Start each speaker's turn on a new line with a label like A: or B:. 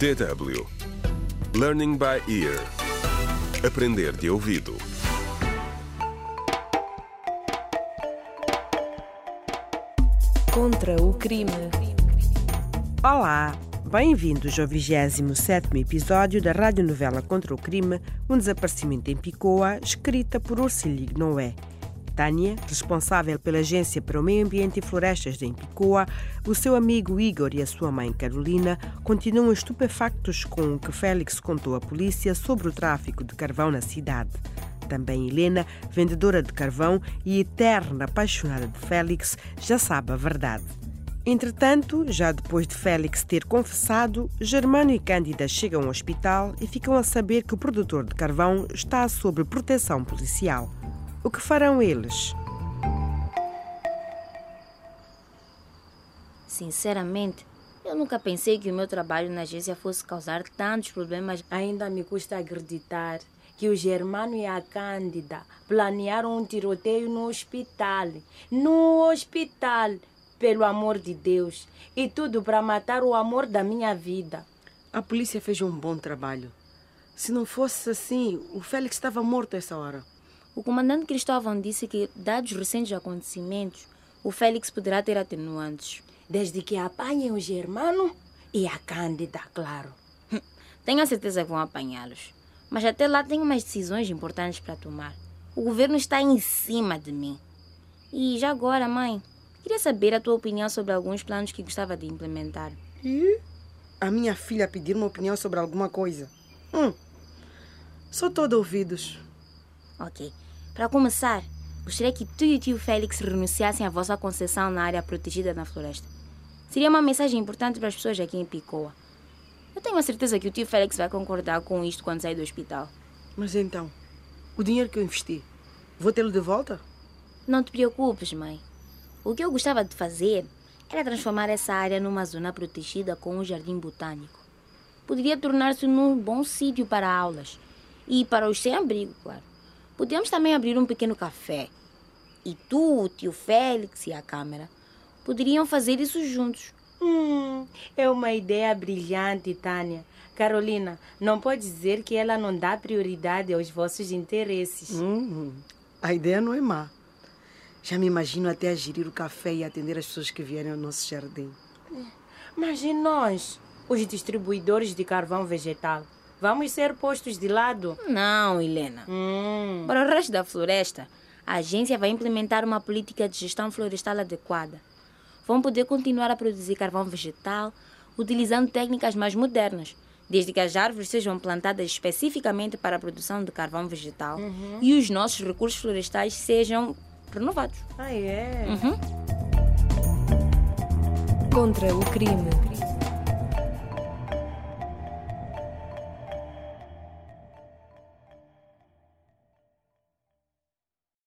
A: DW Learning by Ear Aprender de ouvido
B: Contra o crime.
C: Olá, bem-vindos ao 27 episódio da radionovela Contra o Crime, um desaparecimento em Picoa, escrita por Ursilig Noé. Tânia, responsável pela Agência para o Meio Ambiente e Florestas de Empicoa, o seu amigo Igor e a sua mãe Carolina continuam estupefactos com o que Félix contou à polícia sobre o tráfico de carvão na cidade. Também Helena, vendedora de carvão e eterna apaixonada de Félix, já sabe a verdade. Entretanto, já depois de Félix ter confessado, Germano e Cândida chegam ao hospital e ficam a saber que o produtor de carvão está sob proteção policial. O que farão eles?
D: Sinceramente, eu nunca pensei que o meu trabalho na agência fosse causar tantos problemas.
E: Ainda me custa acreditar que o Germano e a Cândida planearam um tiroteio no hospital. No hospital, pelo amor de Deus. E tudo para matar o amor da minha vida.
F: A polícia fez um bom trabalho. Se não fosse assim, o Félix estava morto essa hora.
D: O comandante Cristóvão disse que, dados os recentes acontecimentos, o Félix poderá ter atenuantes.
E: Desde que apanhem o Germano e a Cândida, claro.
D: Tenho a certeza que vão apanhá-los. Mas até lá tenho umas decisões importantes para tomar. O governo está em cima de mim. E já agora, mãe, queria saber a tua opinião sobre alguns planos que gostava de implementar.
F: E a minha filha pedir uma opinião sobre alguma coisa. Hum, sou todo ouvidos.
D: Ok. Para começar, gostaria que tu e o tio Félix renunciassem à vossa concessão na área protegida na floresta. Seria uma mensagem importante para as pessoas aqui em Picoa. Eu tenho a certeza que o tio Félix vai concordar com isto quando sair do hospital.
F: Mas então, o dinheiro que eu investi, vou tê-lo de volta?
D: Não te preocupes, mãe. O que eu gostava de fazer era transformar essa área numa zona protegida com um jardim botânico. Poderia tornar-se num bom sítio para aulas e para os sem-abrigo, claro. Podíamos também abrir um pequeno café. E tu, o tio Félix e a câmera poderiam fazer isso juntos.
E: Hum, é uma ideia brilhante, Tânia. Carolina, não pode dizer que ela não dá prioridade aos vossos interesses.
F: Hum, a ideia não é má. Já me imagino até a gerir o café e atender as pessoas que vierem ao nosso jardim.
E: Mas e nós, os distribuidores de carvão vegetal? Vamos ser postos de lado?
D: Não, Helena.
E: Hum.
D: Para o resto da floresta, a agência vai implementar uma política de gestão florestal adequada. Vão poder continuar a produzir carvão vegetal utilizando técnicas mais modernas, desde que as árvores sejam plantadas especificamente para a produção de carvão vegetal e os nossos recursos florestais sejam renovados.
E: Ah, é?
D: Uhum.
B: Contra o crime.